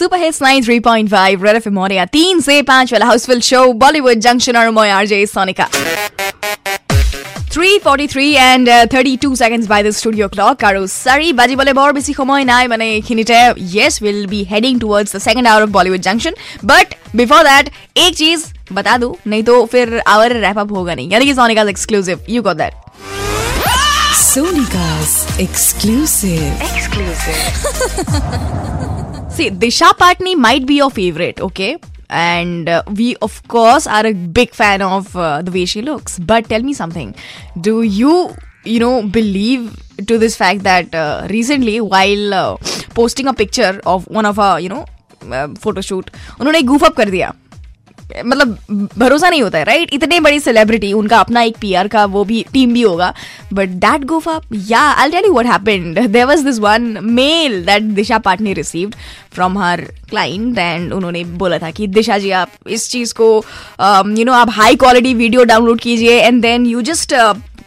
Super hits 93.5 red FM मोरिया 3 से 5 वाला हाउसफुल शो बॉलीवुड जंक्शन और मैं RJ Sonika 3.43 and thirty two seconds by the studio' clock আৰু চাৰি বাজিবলৈ বৰ বেছি সময় নাই মানে এইখিনিতে yes will be heading towards the second hour of Bollywood junction but before that এক চিজ বতা দো নেই তো ফিৰ আৱাৰ ৰেপ আপ হোগা নেই यानी कि Sonika's exclusive you got that Sonika's exclusive exclusive See, Disha Patni might be your favorite, okay? And uh, we, of course, are a big fan of uh, the way she looks. But tell me something. Do you, you know, believe to this fact that uh, recently, while uh, posting a picture of one of our, you know, uh, photo shoot, उन्होंने एक goof up कर दिया मतलब भरोसा नहीं होता है right इतने बड़ी सेलिब्रिटी उनका अपना एक पीआर का वो भी टीम भी होगा। बट दैट गोफा या I tell you what happened there was this one mail that Disha Patni received from her client and उन्होंने बोला था कि दिशा जी, आप इस चीज़ को यू नो आप हाई क्वालिटी वीडियो डाउनलोड कीजिए and then you just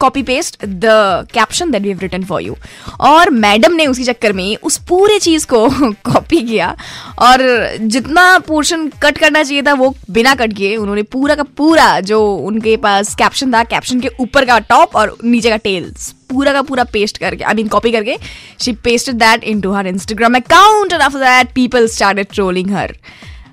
copy paste the caption that we have written for you और मैडम ने उसी चक्कर में उस पूरे चीज़ को कॉपी किया और जितना पोर्शन कट करना चाहिए था वो बिना कट किए उन्होंने पूरा का पूरा जो उनके पास कैप्शन था कैप्शन के ऊपर का टॉप और नीचे का टेल्स पूरा का पूरा पेस्ट करके आई मीन कॉपी करके she pasted that into her Instagram account and after that people started trolling her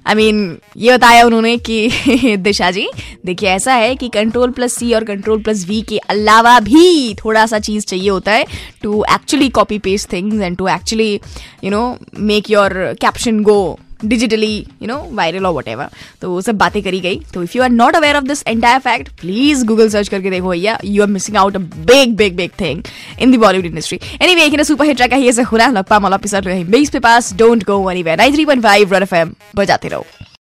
I mean ये बताया उन्होंने कि दिशा जी, देखिए ऐसा है कि कंट्रोल प्लस सी और कंट्रोल प्लस वी के अलावा भी थोड़ा सा चीज़ चाहिए होता है to actually copy paste things and to actually you know make your caption go digitally you know viral और वट तो वो सब बातें करी गई। तो if you are not aware of this entire fact please Google search करके देखो भैया you are missing out a big big big thing in the Bollywood industry anyway super hit रहा है, ये से हुआ लप्पा, मला पिसर रहे बेस पे पास don't go any way nine three point five red F M बजाते रहो।